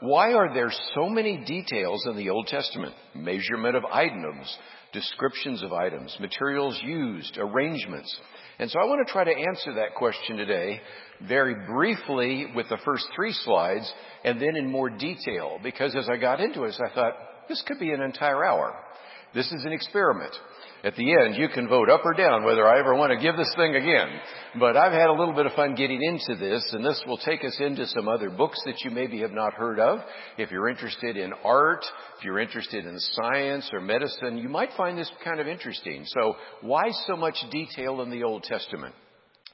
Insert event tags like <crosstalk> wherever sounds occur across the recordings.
why are there so many details in the Old Testament? Measurement of items, descriptions of items, materials used, arrangements. And so I want to try to answer that question today very briefly with the first three slides and then in more detail because as I got into it, I thought this could be an entire hour. This is an experiment. At the end, you can vote up or down whether I ever want to give this thing again. But I've had a little bit of fun getting into this, and this will take us into some other books that you maybe have not heard of. If you're interested in art, if you're interested in science or medicine, you might find this kind of interesting. So why so much detail in the Old Testament?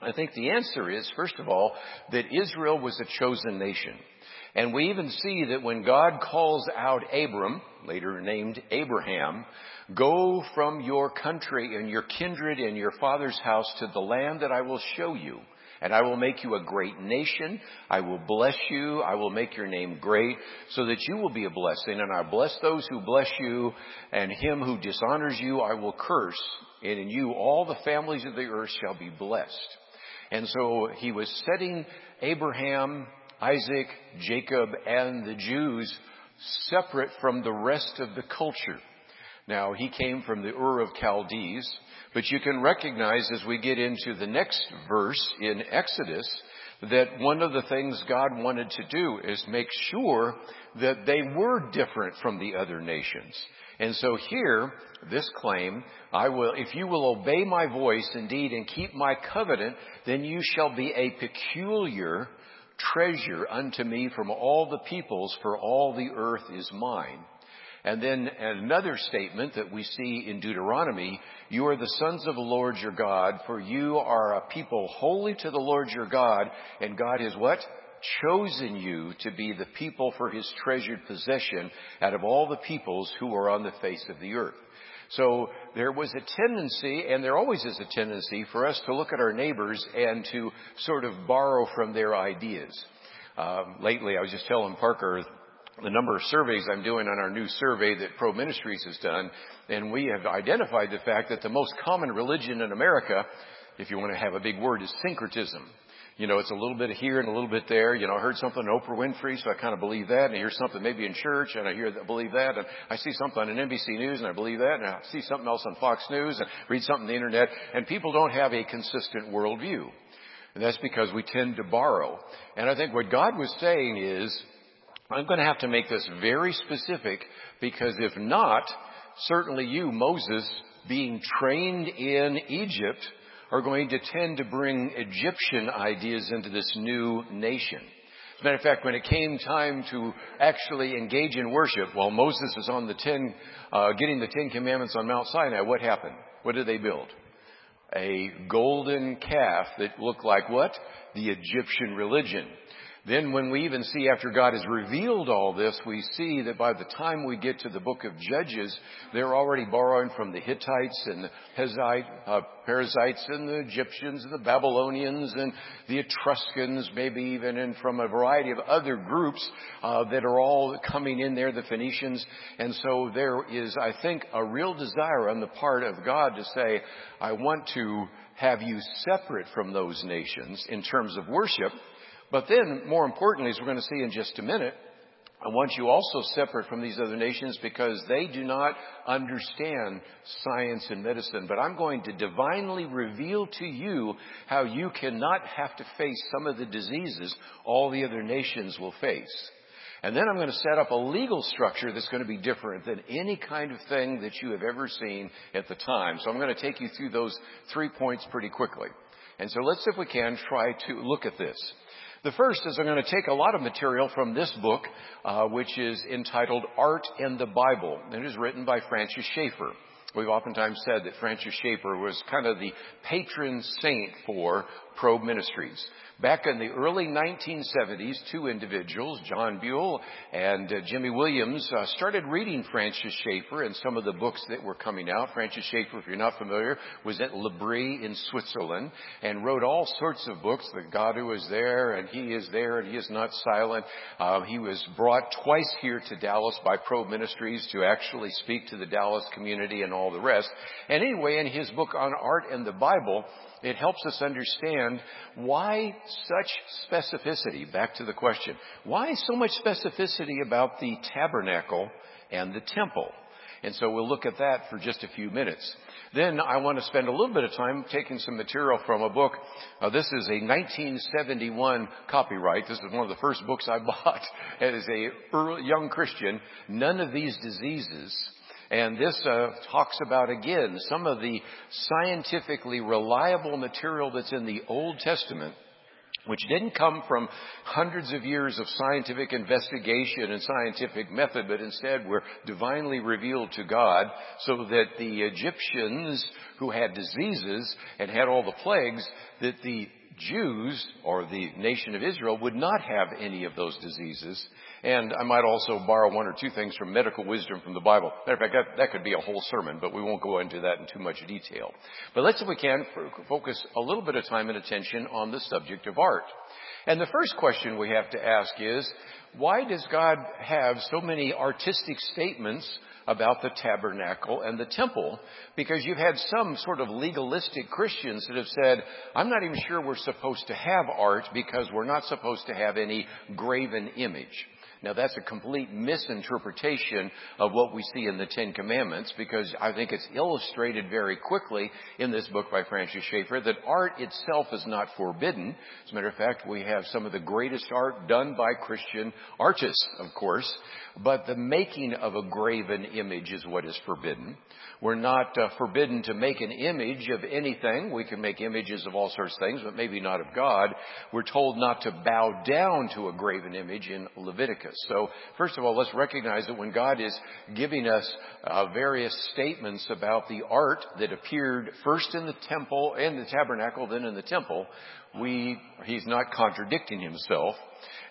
I think the answer is, first of all, that Israel was a chosen nation. And we even see that when God calls out Abram, later named Abraham, go from your country and your kindred and your father's house to the land that I will show you. And I will make you a great nation. I will bless you. I will make your name great so that you will be a blessing. And I will bless those who bless you and him who dishonors you I will curse. And in you all the families of the earth shall be blessed. And so he was setting Abraham Isaac, Jacob, and the Jews separate from the rest of the culture. Now, he came from the Ur of Chaldees, but you can recognize as we get into the next verse in Exodus that one of the things God wanted to do is make sure that they were different from the other nations. And so here, this claim, I will, if you will obey my voice indeed and keep my covenant, then you shall be a peculiar treasure unto me from all the peoples, for all the earth is mine. And then another statement that we see in Deuteronomy, you are the sons of the Lord your God, for you are a people holy to the Lord your God, and God has what? Chosen you to be the people for his treasured possession out of all the peoples who are on the face of the earth. So there was a tendency, and there always is a tendency, for us to look at our neighbors and to sort of borrow from their ideas. Um, lately, I was just telling Parker the number of surveys I'm doing on our new survey that Probe Ministries has done, and we have identified the fact that the most common religion in America, if you want to have a big word, is syncretism. You know, it's a little bit here and a little bit there. You know, I heard something Oprah Winfrey, so I kind of believe that. And I hear something maybe in church, and I hear that, believe that. And I see something on NBC News, and I believe that. And I see something else on Fox News, and read something on the internet. And people don't have a consistent worldview. And that's because we tend to borrow. And I think what God was saying is, I'm going to have to make this very specific because if not, certainly you, Moses, being trained in Egypt, are going to tend to bring Egyptian ideas into this new nation. As a matter of fact, when it came time to actually engage in worship, while Moses was on the ten, uh, getting the Ten Commandments on Mount Sinai, what happened? What did they build? A golden calf that looked like what? The Egyptian religion. Then when we even see after God has revealed all this, we see that by the time we get to the book of Judges, they're already borrowing from the Hittites and the Hezite, uh, Perizzites and the Egyptians and the Babylonians and the Etruscans, maybe even and from a variety of other groups uh, that are all coming in there, the Phoenicians. And so there is, I think, a real desire on the part of God to say, I want to have you separate from those nations in terms of worship but then, more importantly, as we're going to see in just a minute, I want you also separate from these other nations because they do not understand science and medicine. But I'm going to divinely reveal to you how you cannot have to face some of the diseases all the other nations will face. And then I'm going to set up a legal structure that's going to be different than any kind of thing that you have ever seen at the time. So I'm going to take you through those three points pretty quickly. And so let's, if we can, try to look at this. The first is I'm going to take a lot of material from this book, uh, which is entitled Art and the Bible. It is written by Francis Schaeffer. We've oftentimes said that Francis Schaeffer was kind of the patron saint for Probe Ministries. Back in the early 1970s, two individuals, John Buell and uh, Jimmy Williams, uh, started reading Francis Schaeffer and some of the books that were coming out. Francis Schaeffer, if you're not familiar, was at L'Abri in Switzerland and wrote all sorts of books. The God who is there and He is there and He is not silent. Uh, he was brought twice here to Dallas by Probe Ministries to actually speak to the Dallas community and all the rest. And anyway, in his book on art and the Bible, it helps us understand understand why such specificity, back to the question, why so much specificity about the tabernacle and the temple? And so we'll look at that for just a few minutes. Then I want to spend a little bit of time taking some material from a book. Uh, this is a 1971 copyright. This is one of the first books I <laughs> bought as a early, young Christian. None of these diseases. And this uh, talks about again some of the scientifically reliable material that's in the Old Testament which didn't come from hundreds of years of scientific investigation and scientific method, but instead were divinely revealed to God so that the Egyptians who had diseases and had all the plagues, that the Jews or the nation of Israel would not have any of those diseases. And I might also borrow one or two things from medical wisdom from the Bible. Matter of fact, that, that could be a whole sermon, but we won't go into that in too much detail. But let's, if we can, focus a little bit of time and attention on the subject of art. And the first question we have to ask is, why does God have so many artistic statements about the tabernacle and the temple because you've had some sort of legalistic Christians that have said, I'm not even sure we're supposed to have art because we're not supposed to have any graven image. Now that's a complete misinterpretation of what we see in the Ten Commandments because I think it's illustrated very quickly in this book by Francis Schaeffer that art itself is not forbidden. As a matter of fact, we have some of the greatest art done by Christian artists, of course, but the making of a graven image is what is forbidden. We're not uh, forbidden to make an image of anything. We can make images of all sorts of things, but maybe not of God. We're told not to bow down to a graven image in Leviticus. So, first of all, let's recognize that when God is giving us uh, various statements about the art that appeared first in the temple, in the tabernacle, then in the temple, we, he's not contradicting himself.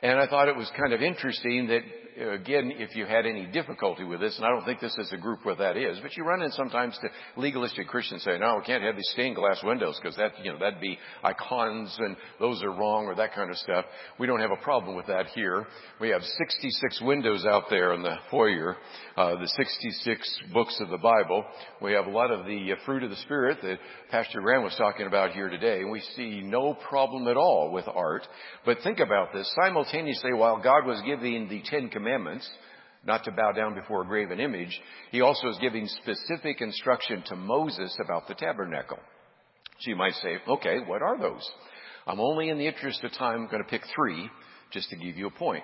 And I thought it was kind of interesting that again, if you had any difficulty with this, and I don't think this is a group where that is, but you run in sometimes to legalistic Christians saying, no, we can't have these stained glass windows because that, you know, that'd be icons and those are wrong or that kind of stuff. We don't have a problem with that here. We have 66 windows out there in the foyer, uh, the 66 books of the Bible. We have a lot of the uh, fruit of the Spirit that Pastor Graham was talking about here today, we see no problem at all with art. But think about this. Simultaneously, while God was giving the Ten Commandments, Commandments, not to bow down before a graven image, he also is giving specific instruction to Moses about the tabernacle. So you might say, okay, what are those? I'm only in the interest of time going to pick three just to give you a point.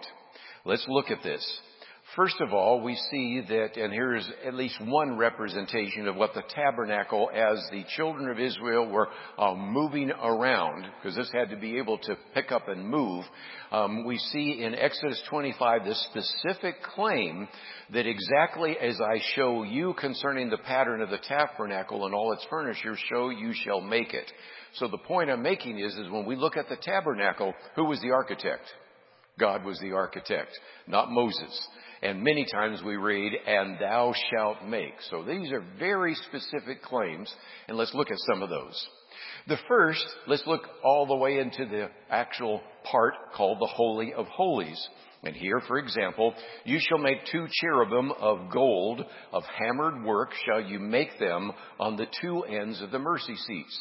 Let's look at this. First of all, we see that, and here is at least one representation of what the tabernacle as the children of Israel were uh, moving around, because this had to be able to pick up and move. Um, we see in Exodus 25 this specific claim that exactly as I show you concerning the pattern of the tabernacle and all its furniture, so you shall make it. So the point I'm making is, is when we look at the tabernacle, who was the architect? God was the architect, not Moses. And many times we read, and thou shalt make. So these are very specific claims, and let's look at some of those. The first, let's look all the way into the actual part called the Holy of Holies. And here, for example, you shall make two cherubim of gold, of hammered work shall you make them on the two ends of the mercy seats.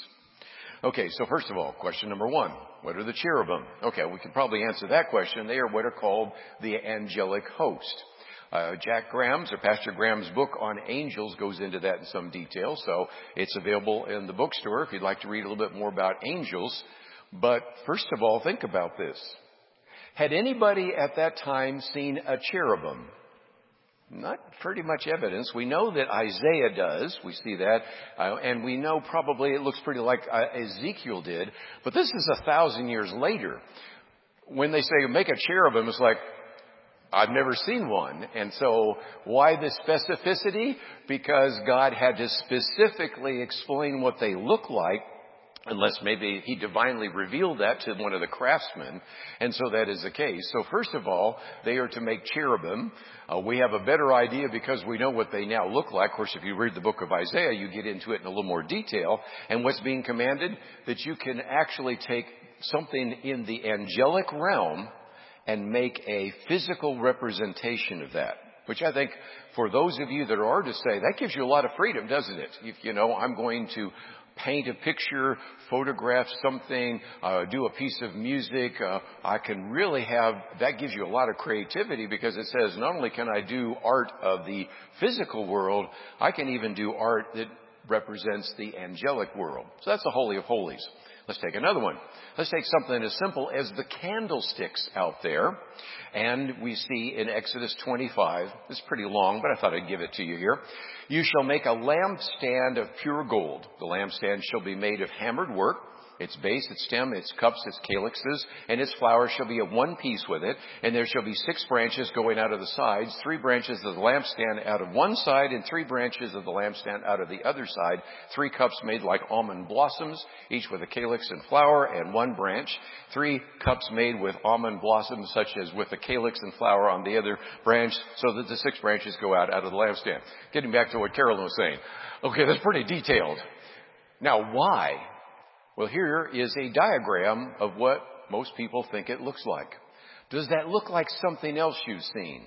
Okay, so first of all, question number one. What are the cherubim? Okay, we can probably answer that question. They are what are called the angelic host. Uh, Jack Graham's or Pastor Graham's book on angels goes into that in some detail, so it's available in the bookstore if you'd like to read a little bit more about angels. But first of all, think about this. Had anybody at that time seen a cherubim? Not pretty much evidence. We know that Isaiah does. We see that. Uh, and we know probably it looks pretty like uh, Ezekiel did. But this is a thousand years later. When they say make a cherubim, it's like, I've never seen one. And so why the specificity? Because God had to specifically explain what they look like unless maybe he divinely revealed that to one of the craftsmen. And so that is the case. So first of all, they are to make cherubim. Uh, we have a better idea because we know what they now look like. Of course, if you read the book of Isaiah, you get into it in a little more detail. And what's being commanded? That you can actually take something in the angelic realm and make a physical representation of that. Which I think for those of you that are to say, that gives you a lot of freedom, doesn't it? If you know, I'm going to paint a picture, photograph something, uh, do a piece of music. Uh, I can really have, that gives you a lot of creativity because it says not only can I do art of the physical world, I can even do art that represents the angelic world. So that's the Holy of Holies. Let's take another one. Let's take something as simple as the candlesticks out there. And we see in Exodus 25, it's pretty long, but I thought I'd give it to you here. You shall make a lampstand of pure gold. The lampstand shall be made of hammered work its base, its stem, its cups, its calyxes, and its flowers shall be of one piece with it. And there shall be six branches going out of the sides, three branches of the lampstand out of one side, and three branches of the lampstand out of the other side. Three cups made like almond blossoms, each with a calyx and flower, and one branch. Three cups made with almond blossoms, such as with a calyx and flower on the other branch, so that the six branches go out out of the lampstand. Getting back to what Carolyn was saying. Okay, that's pretty detailed. Now, why well, here is a diagram of what most people think it looks like. Does that look like something else you've seen?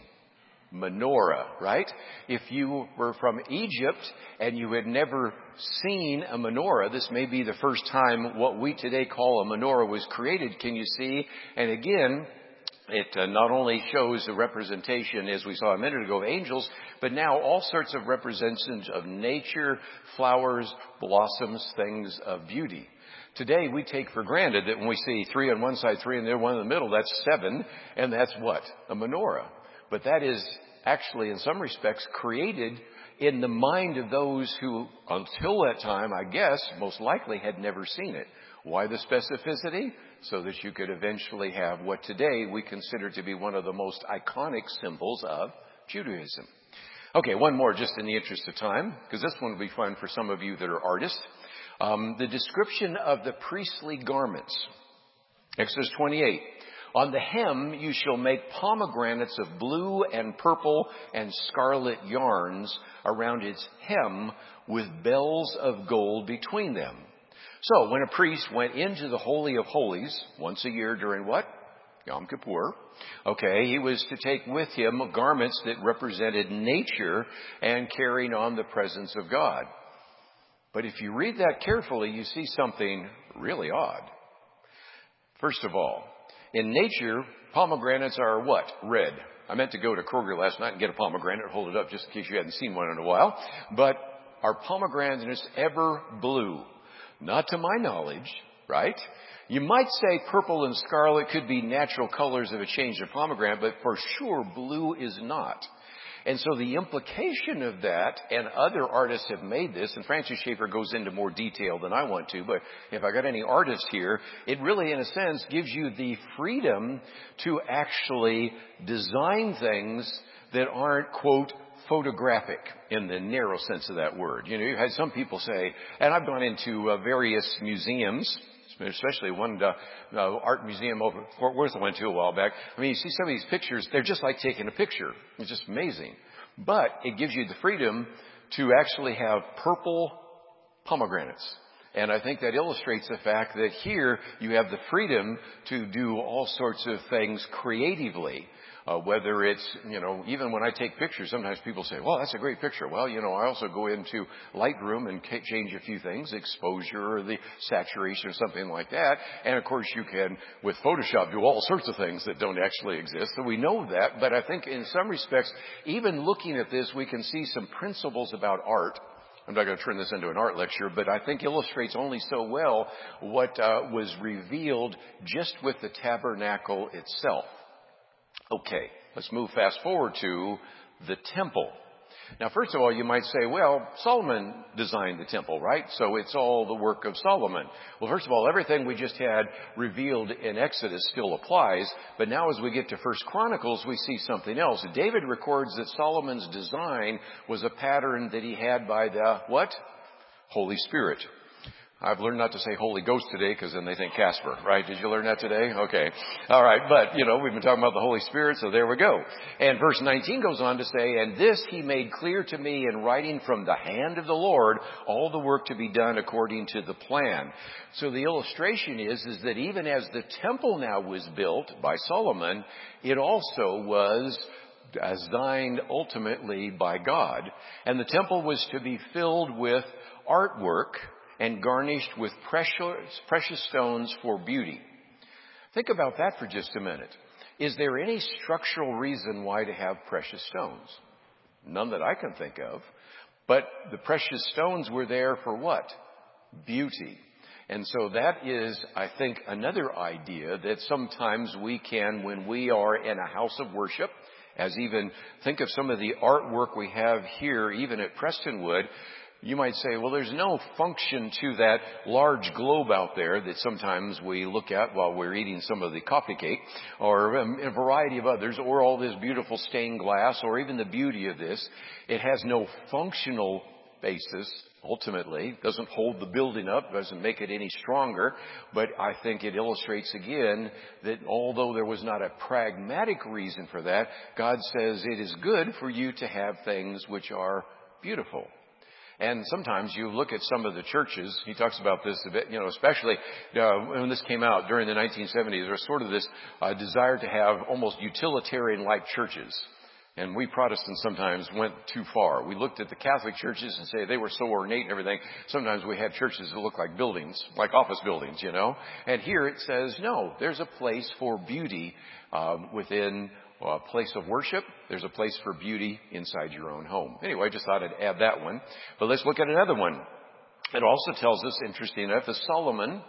Menorah, right? If you were from Egypt and you had never seen a menorah, this may be the first time what we today call a menorah was created. Can you see? And again, it uh, not only shows the representation, as we saw a minute ago, of angels, but now all sorts of representations of nature, flowers, blossoms, things of beauty. Today we take for granted that when we see three on one side, three on the other, one in the middle, that's seven, and that's what? A menorah. But that is actually, in some respects, created in the mind of those who, until that time, I guess, most likely had never seen it. Why the specificity? So that you could eventually have what today we consider to be one of the most iconic symbols of Judaism. Okay, one more just in the interest of time, because this one will be fun for some of you that are artists. Um, the description of the priestly garments. Exodus 28. On the hem you shall make pomegranates of blue and purple and scarlet yarns around its hem with bells of gold between them. So when a priest went into the Holy of Holies once a year during what? Yom Kippur. Okay, he was to take with him garments that represented nature and carrying on the presence of God. But if you read that carefully, you see something really odd. First of all, in nature, pomegranates are what? Red. I meant to go to Kroger last night and get a pomegranate, hold it up just in case you hadn't seen one in a while. But are pomegranates ever blue? Not to my knowledge, right? You might say purple and scarlet could be natural colors of a change of pomegranate, but for sure blue is not. And so the implication of that, and other artists have made this, and Francis Schaeffer goes into more detail than I want to, but if I got any artists here, it really in a sense gives you the freedom to actually design things that aren't, quote, photographic in the narrow sense of that word. You know, you've had some people say, and I've gone into uh, various museums, especially one uh, uh, art museum over Fort Worth I went to a while back. I mean, you see some of these pictures, they're just like taking a picture. It's just amazing. But it gives you the freedom to actually have purple pomegranates. And I think that illustrates the fact that here you have the freedom to do all sorts of things creatively whether it's, you know, even when I take pictures, sometimes people say, well, that's a great picture. Well, you know, I also go into Lightroom and change a few things, exposure or the saturation or something like that. And of course you can, with Photoshop, do all sorts of things that don't actually exist. So we know that, but I think in some respects, even looking at this, we can see some principles about art I'm not going to turn this into an art lecture, but I think illustrates only so well what uh, was revealed just with the tabernacle itself. Okay, let's move fast forward to the temple. Now, first of all, you might say, well, Solomon designed the temple, right? So it's all the work of Solomon. Well, first of all, everything we just had revealed in Exodus still applies, but now as we get to First Chronicles, we see something else. David records that Solomon's design was a pattern that he had by the, what? Holy Spirit. I've learned not to say Holy Ghost today because then they think Casper, right? Did you learn that today? Okay. All right. But, you know, we've been talking about the Holy Spirit, so there we go. And verse 19 goes on to say, And this he made clear to me in writing from the hand of the Lord all the work to be done according to the plan. So the illustration is, is that even as the temple now was built by Solomon, it also was designed ultimately by God. And the temple was to be filled with artwork and garnished with precious, precious stones for beauty. Think about that for just a minute. Is there any structural reason why to have precious stones? None that I can think of. But the precious stones were there for what? Beauty. And so that is, I think, another idea that sometimes we can, when we are in a house of worship, as even think of some of the artwork we have here, even at Prestonwood, you might say, well, there's no function to that large globe out there that sometimes we look at while we're eating some of the coffee cake, or um, a variety of others, or all this beautiful stained glass, or even the beauty of this. It has no functional basis ultimately. Doesn't hold the building up, doesn't make it any stronger, but I think it illustrates again that although there was not a pragmatic reason for that, God says it is good for you to have things which are beautiful. And sometimes you look at some of the churches, he talks about this a bit, you know, especially uh, when this came out during the 1970s, there was sort of this uh, desire to have almost utilitarian-like churches. And we Protestants sometimes went too far. We looked at the Catholic churches and say they were so ornate and everything. Sometimes we had churches that look like buildings, like office buildings, you know. And here it says, no, there's a place for beauty um, within a place of worship. There's a place for beauty inside your own home. Anyway, I just thought I'd add that one. But let's look at another one. It also tells us, interesting enough, that Solomon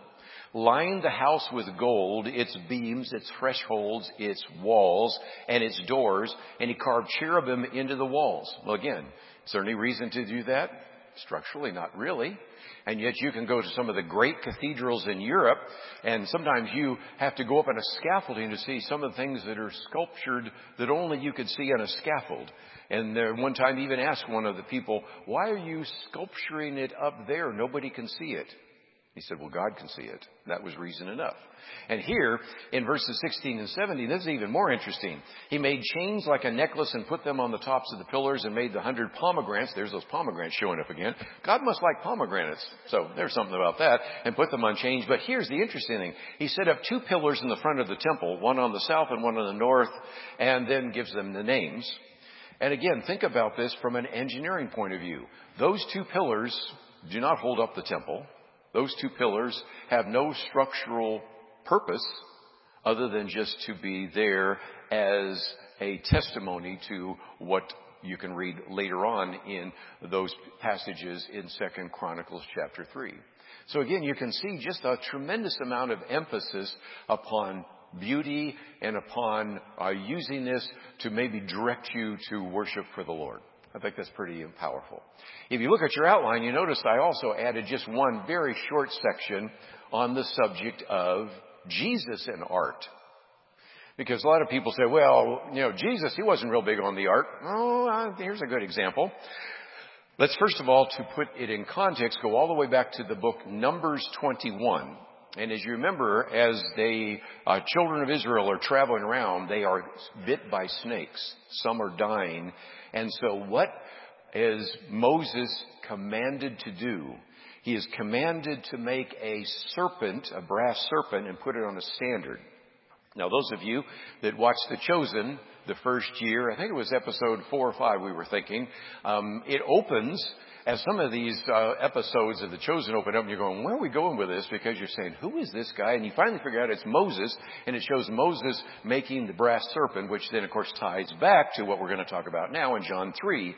lined the house with gold, its beams, its thresholds, its walls, and its doors, and he carved cherubim into the walls. Well, again, is there any reason to do that? Structurally, not really. And yet you can go to some of the great cathedrals in Europe, and sometimes you have to go up on a scaffolding to see some of the things that are sculptured that only you could see on a scaffold. And there, one time even asked one of the people, why are you sculpturing it up there? Nobody can see it. He said, well, God can see it. That was reason enough. And here, in verses 16 and 17, this is even more interesting. He made chains like a necklace and put them on the tops of the pillars and made the hundred pomegranates. There's those pomegranates showing up again. God must like pomegranates. So there's something about that. And put them on chains. But here's the interesting thing. He set up two pillars in the front of the temple, one on the south and one on the north, and then gives them the names. And again, think about this from an engineering point of view. Those two pillars do not hold up the temple. Those two pillars have no structural purpose other than just to be there as a testimony to what you can read later on in those passages in Second Chronicles chapter 3. So again, you can see just a tremendous amount of emphasis upon beauty and upon uh, using this to maybe direct you to worship for the Lord. I think that's pretty powerful. If you look at your outline, you notice I also added just one very short section on the subject of Jesus and art. Because a lot of people say, well, you know, Jesus, he wasn't real big on the art. Oh, uh, here's a good example. Let's first of all, to put it in context, go all the way back to the book Numbers 21. And as you remember, as the uh, children of Israel are traveling around, they are bit by snakes. Some are dying. And so what is Moses commanded to do? He is commanded to make a serpent, a brass serpent, and put it on a standard. Now those of you that watched The Chosen the first year, I think it was episode four or five we were thinking, um, it opens as some of these uh, episodes of The Chosen open up and you're going, where are we going with this? Because you're saying, who is this guy? And you finally figure out it's Moses and it shows Moses making the brass serpent, which then of course ties back to what we're going to talk about now in John 3.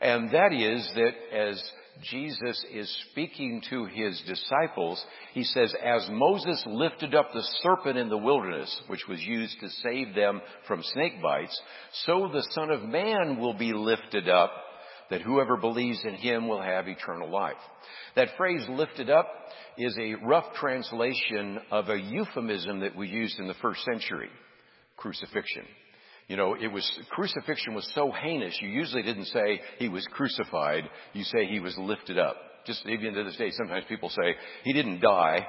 And that is that as Jesus is speaking to his disciples, he says, as Moses lifted up the serpent in the wilderness, which was used to save them from snake bites, so the Son of Man will be lifted up that whoever believes in him will have eternal life. That phrase lifted up is a rough translation of a euphemism that we used in the first century, crucifixion. You know, it was, crucifixion was so heinous, you usually didn't say he was crucified, you say he was lifted up. Just even to this day, sometimes people say he didn't die,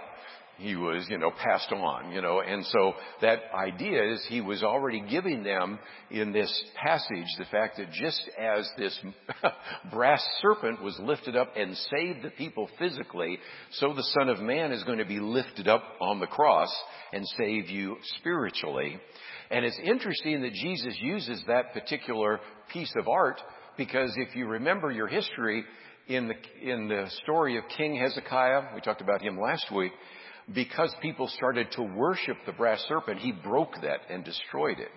he was, you know, passed on, you know, and so that idea is he was already giving them in this passage the fact that just as this <laughs> brass serpent was lifted up and saved the people physically, so the Son of Man is going to be lifted up on the cross and save you spiritually. And it's interesting that Jesus uses that particular piece of art because if you remember your history, in the, in the story of King Hezekiah, we talked about him last week, because people started to worship the brass serpent, he broke that and destroyed it.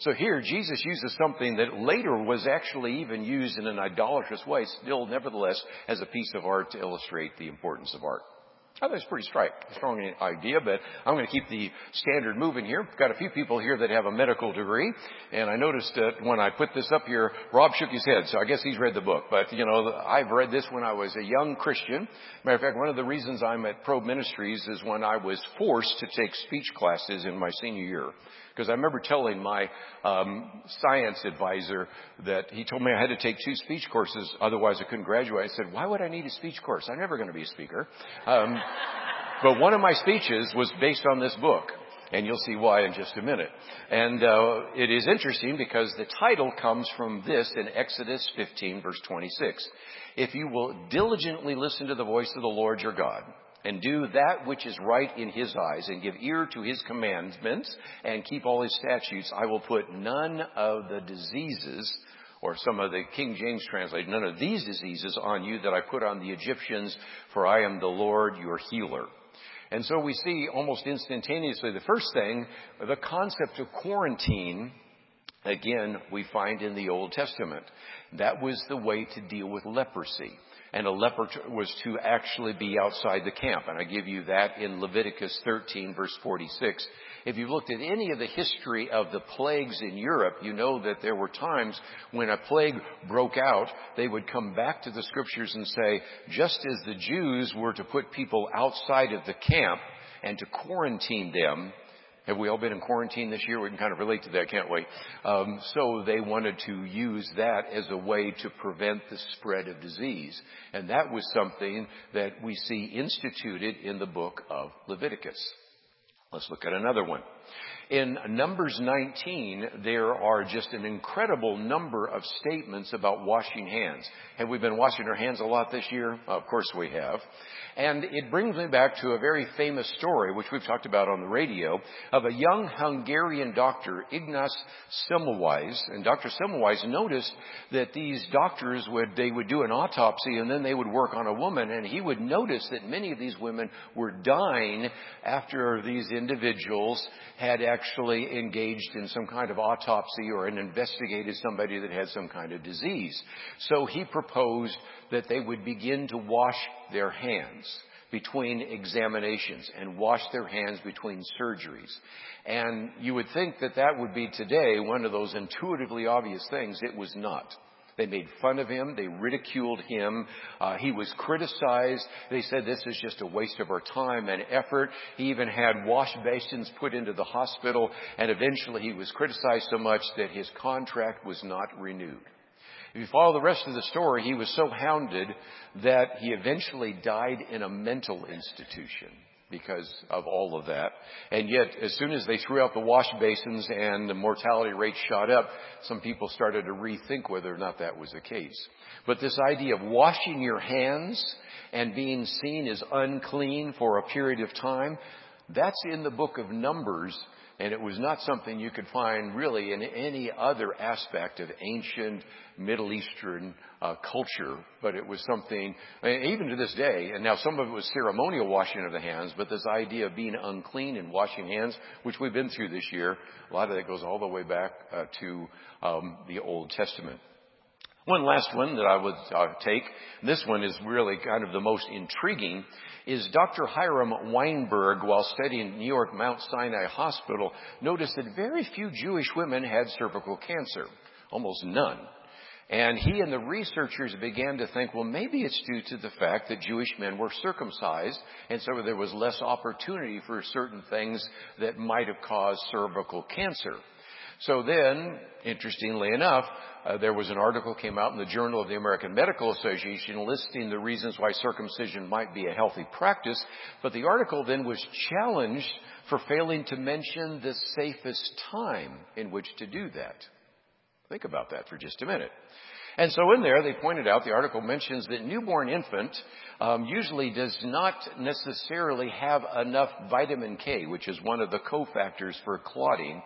So here, Jesus uses something that later was actually even used in an idolatrous way, still nevertheless as a piece of art to illustrate the importance of art. I think it's pretty strong idea, but I'm going to keep the standard moving here. Got a few people here that have a medical degree, and I noticed that when I put this up here, Rob shook his head, so I guess he's read the book. But, you know, I've read this when I was a young Christian. Matter of fact, one of the reasons I'm at Probe Ministries is when I was forced to take speech classes in my senior year. Because I remember telling my um, science advisor that he told me I had to take two speech courses, otherwise I couldn't graduate. I said, "Why would I need a speech course? I'm never going to be a speaker." Um, but one of my speeches was based on this book, and you'll see why in just a minute. And uh, it is interesting because the title comes from this in Exodus 15, verse 26. If you will diligently listen to the voice of the Lord your God and do that which is right in his eyes and give ear to his commandments and keep all his statutes, I will put none of the diseases or some of the King James translate, none of these diseases on you that I put on the Egyptians, for I am the Lord your healer. And so we see almost instantaneously the first thing, the concept of quarantine, again, we find in the Old Testament. That was the way to deal with leprosy and a leper was to actually be outside the camp. And I give you that in Leviticus 13 verse 46. If you've looked at any of the history of the plagues in Europe, you know that there were times when a plague broke out, they would come back to the scriptures and say, just as the Jews were to put people outside of the camp and to quarantine them, have we all been in quarantine this year? We can kind of relate to that, can't we? Um, so they wanted to use that as a way to prevent the spread of disease. And that was something that we see instituted in the book of Leviticus. Let's look at another one. In Numbers 19, there are just an incredible number of statements about washing hands. Have we been washing our hands a lot this year? Of course we have. And it brings me back to a very famous story, which we've talked about on the radio, of a young Hungarian doctor, Ignaz Semmelweis. And Dr. Semmelweis noticed that these doctors would, they would do an autopsy and then they would work on a woman and he would notice that many of these women were dying after these individuals had actually engaged in some kind of autopsy or an investigated somebody that had some kind of disease. So he proposed that they would begin to wash their hands between examinations and wash their hands between surgeries. And you would think that that would be today one of those intuitively obvious things. It was not. They made fun of him. They ridiculed him. Uh, he was criticized. They said this is just a waste of our time and effort. He even had wash basins put into the hospital, and eventually he was criticized so much that his contract was not renewed. If you follow the rest of the story, he was so hounded that he eventually died in a mental institution because of all of that. And yet, as soon as they threw out the wash basins and the mortality rate shot up, some people started to rethink whether or not that was the case. But this idea of washing your hands and being seen as unclean for a period of time, that's in the book of Numbers and it was not something you could find really in any other aspect of ancient Middle Eastern uh, culture, but it was something, even to this day, and now some of it was ceremonial washing of the hands, but this idea of being unclean and washing hands, which we've been through this year, a lot of that goes all the way back uh, to um, the Old Testament. One last one that I would uh, take, this one is really kind of the most intriguing, is Dr. Hiram Weinberg, while studying New York Mount Sinai Hospital, noticed that very few Jewish women had cervical cancer. Almost none. And he and the researchers began to think, well, maybe it's due to the fact that Jewish men were circumcised, and so there was less opportunity for certain things that might have caused cervical cancer. So then, interestingly enough, uh, there was an article came out in the Journal of the American Medical Association listing the reasons why circumcision might be a healthy practice, but the article then was challenged for failing to mention the safest time in which to do that. Think about that for just a minute. And so in there, they pointed out, the article mentions that newborn infant um, usually does not necessarily have enough vitamin K, which is one of the cofactors for clotting,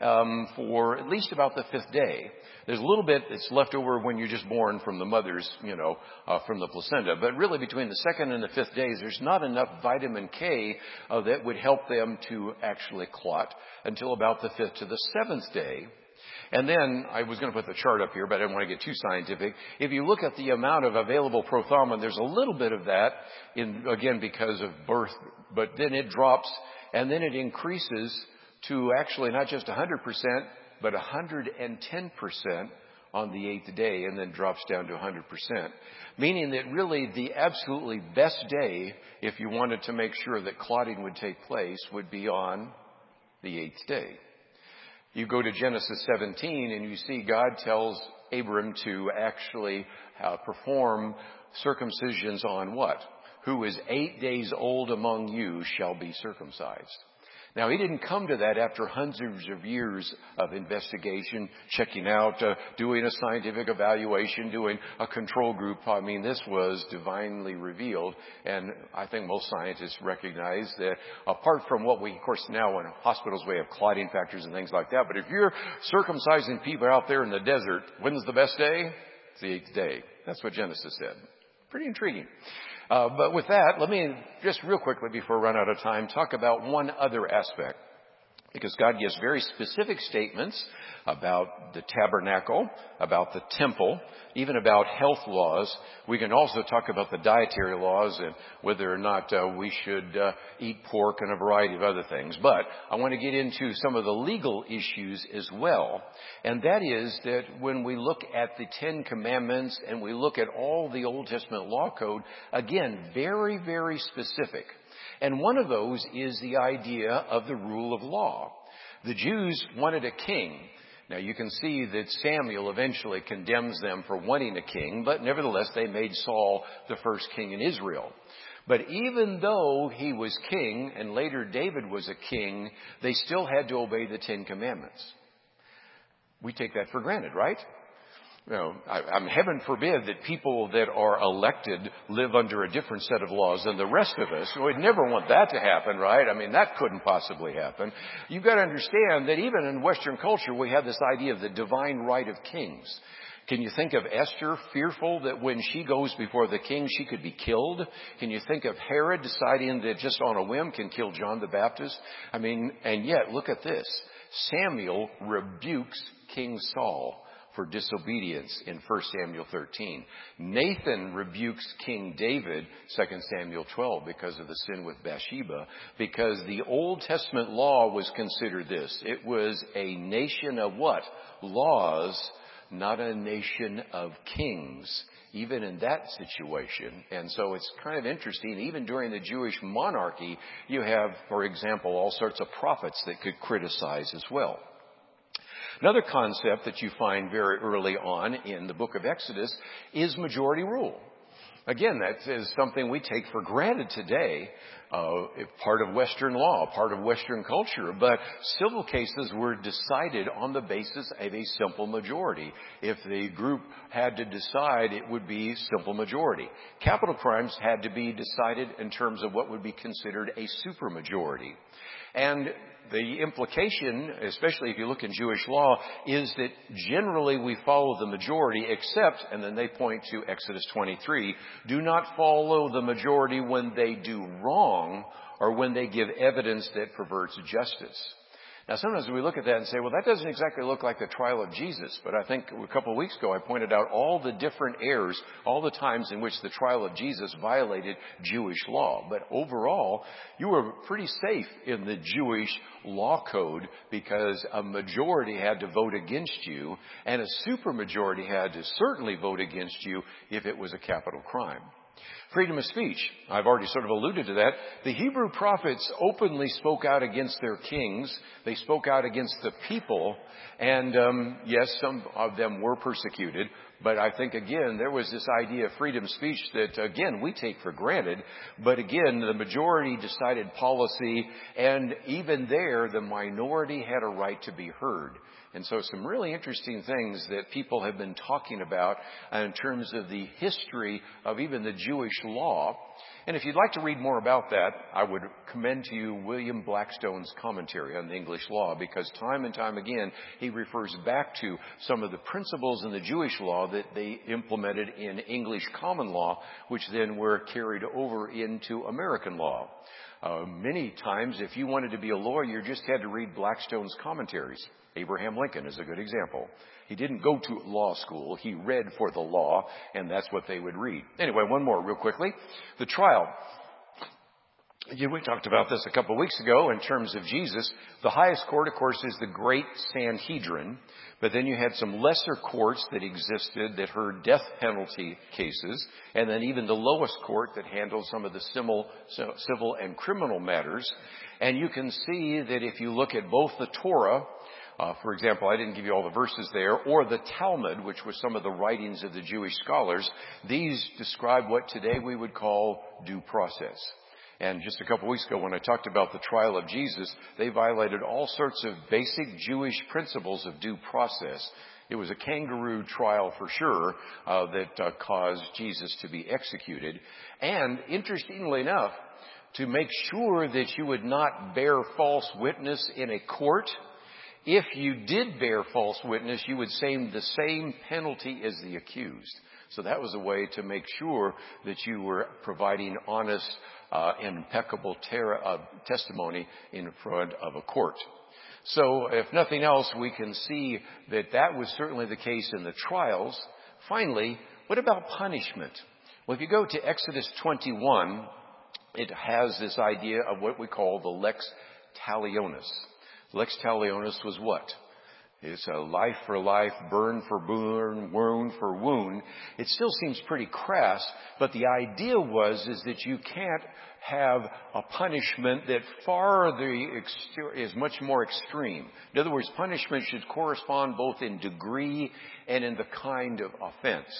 um, for at least about the fifth day. There's a little bit that's left over when you're just born from the mother's, you know, uh, from the placenta. But really between the second and the fifth days, there's not enough vitamin K uh, that would help them to actually clot until about the fifth to the seventh day. And then I was going to put the chart up here, but I didn't want to get too scientific. If you look at the amount of available prothrombin, there's a little bit of that in, again, because of birth, but then it drops and then it increases to actually not just 100%, but 110% on the eighth day and then drops down to 100%. Meaning that really the absolutely best day, if you wanted to make sure that clotting would take place, would be on the eighth day. You go to Genesis 17 and you see God tells Abram to actually uh, perform circumcisions on what? Who is eight days old among you shall be circumcised. Now, he didn't come to that after hundreds of years of investigation, checking out, uh, doing a scientific evaluation, doing a control group. I mean, this was divinely revealed, and I think most scientists recognize that apart from what we, of course, now in hospitals we have clotting factors and things like that, but if you're circumcising people out there in the desert, when's the best day? It's the eighth day. That's what Genesis said. Pretty intriguing. Uh, but with that, let me just real quickly before we run out of time talk about one other aspect. Because God gives very specific statements about the tabernacle, about the temple, even about health laws. We can also talk about the dietary laws and whether or not uh, we should uh, eat pork and a variety of other things. But I want to get into some of the legal issues as well. And that is that when we look at the Ten Commandments and we look at all the Old Testament law code, again, very, very specific. And one of those is the idea of the rule of law. The Jews wanted a king. Now you can see that Samuel eventually condemns them for wanting a king, but nevertheless they made Saul the first king in Israel. But even though he was king and later David was a king, they still had to obey the Ten Commandments. We take that for granted, right? You know, I, I'm heaven forbid that people that are elected live under a different set of laws than the rest of us. We'd never want that to happen, right? I mean, that couldn't possibly happen. You've got to understand that even in Western culture, we have this idea of the divine right of kings. Can you think of Esther fearful that when she goes before the king, she could be killed? Can you think of Herod deciding that just on a whim can kill John the Baptist? I mean, and yet, look at this. Samuel rebukes King Saul for disobedience in 1 Samuel 13. Nathan rebukes King David, 2 Samuel 12, because of the sin with Bathsheba, because the Old Testament law was considered this. It was a nation of what? Laws, not a nation of kings even in that situation. And so it's kind of interesting. Even during the Jewish monarchy, you have, for example, all sorts of prophets that could criticize as well. Another concept that you find very early on in the book of Exodus is majority rule. Again, that is something we take for granted today, uh, part of Western law, part of Western culture. But civil cases were decided on the basis of a simple majority. If the group had to decide, it would be simple majority. Capital crimes had to be decided in terms of what would be considered a supermajority. And the implication, especially if you look in Jewish law, is that generally we follow the majority except, and then they point to Exodus 23, do not follow the majority when they do wrong or when they give evidence that perverts justice. Now sometimes we look at that and say, well, that doesn't exactly look like the trial of Jesus. But I think a couple of weeks ago I pointed out all the different errors, all the times in which the trial of Jesus violated Jewish law. But overall, you were pretty safe in the Jewish law code because a majority had to vote against you and a supermajority had to certainly vote against you if it was a capital crime. Freedom of speech. I've already sort of alluded to that. The Hebrew prophets openly spoke out against their kings. They spoke out against the people. And um, yes, some of them were persecuted. But I think again, there was this idea of freedom of speech that again, we take for granted. But again, the majority decided policy and even there, the minority had a right to be heard. And so some really interesting things that people have been talking about in terms of the history of even the Jewish law. And if you'd like to read more about that, I would commend to you William Blackstone's commentary on the English law because time and time again he refers back to some of the principles in the Jewish law that they implemented in English common law, which then were carried over into American law. Uh, many times, if you wanted to be a lawyer, you just had to read Blackstone's commentaries. Abraham Lincoln is a good example. He didn't go to law school. He read for the law, and that's what they would read. Anyway, one more real quickly. The trial. Yeah, we talked about this a couple of weeks ago in terms of Jesus. The highest court, of course, is the great Sanhedrin, but then you had some lesser courts that existed that heard death penalty cases, and then even the lowest court that handled some of the civil, civil and criminal matters. And you can see that if you look at both the Torah uh, for example, I didn't give you all the verses there, or the Talmud, which was some of the writings of the Jewish scholars. These describe what today we would call due process. And just a couple weeks ago when I talked about the trial of Jesus, they violated all sorts of basic Jewish principles of due process. It was a kangaroo trial for sure uh, that uh, caused Jesus to be executed. And interestingly enough, to make sure that you would not bear false witness in a court, if you did bear false witness, you would same the same penalty as the accused. So that was a way to make sure that you were providing honest, uh, impeccable ter- uh, testimony in front of a court. So if nothing else, we can see that that was certainly the case in the trials. Finally, what about punishment? Well, if you go to Exodus 21, it has this idea of what we call the lex talionis. Lex talionis was what? It's a life for life, burn for burn, wound for wound. It still seems pretty crass, but the idea was is that you can't have a punishment that far the is much more extreme. In other words, punishment should correspond both in degree and in the kind of offense.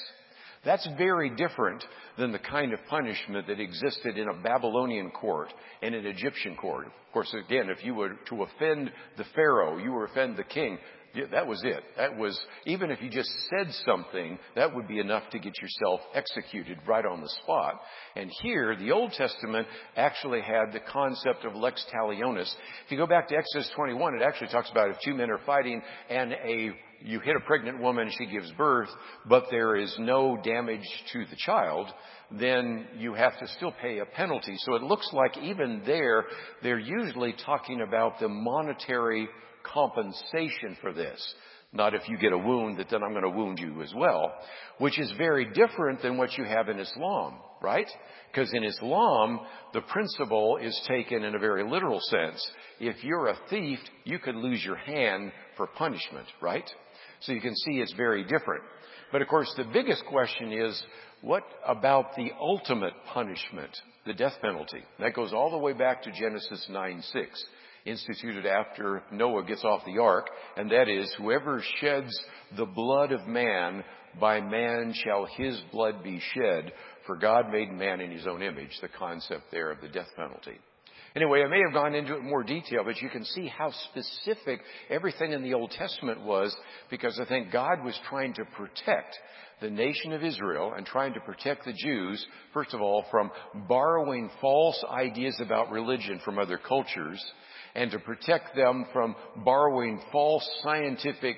That's very different than the kind of punishment that existed in a Babylonian court and an Egyptian court. Of course, again, if you were to offend the Pharaoh, you were offend the king, that was it. That was, even if you just said something, that would be enough to get yourself executed right on the spot. And here, the Old Testament actually had the concept of lex talionis. If you go back to Exodus 21, it actually talks about if two men are fighting and a you hit a pregnant woman, she gives birth, but there is no damage to the child, then you have to still pay a penalty. So it looks like even there, they're usually talking about the monetary compensation for this. Not if you get a wound that then I'm going to wound you as well, which is very different than what you have in Islam, right? Because in Islam, the principle is taken in a very literal sense. If you're a thief, you could lose your hand for punishment, right? So you can see it's very different. But of course, the biggest question is, what about the ultimate punishment, the death penalty? That goes all the way back to Genesis 9 6, instituted after Noah gets off the ark, and that is, whoever sheds the blood of man, by man shall his blood be shed, for God made man in his own image, the concept there of the death penalty. Anyway, I may have gone into it in more detail, but you can see how specific everything in the Old Testament was because I think God was trying to protect the nation of Israel and trying to protect the Jews, first of all, from borrowing false ideas about religion from other cultures and to protect them from borrowing false scientific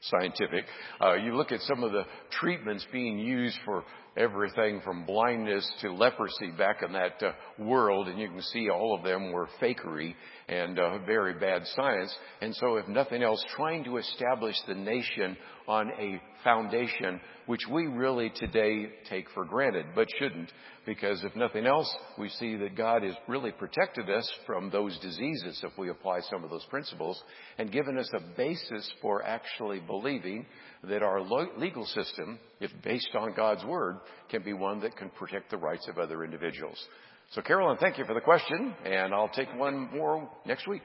scientific. Uh, you look at some of the treatments being used for everything from blindness to leprosy back in that uh, world, and you can see all of them were fakery and uh, very bad science. And so, if nothing else, trying to establish the nation on a foundation which we really today take for granted, but shouldn't, because if nothing else, we see that God has really protected us from those diseases if we apply some of those principles, and given us a basis for actually believing that our legal system, if based on God's Word, can be one that can protect the rights of other individuals. So Carolyn, thank you for the question, and I'll take one more next week.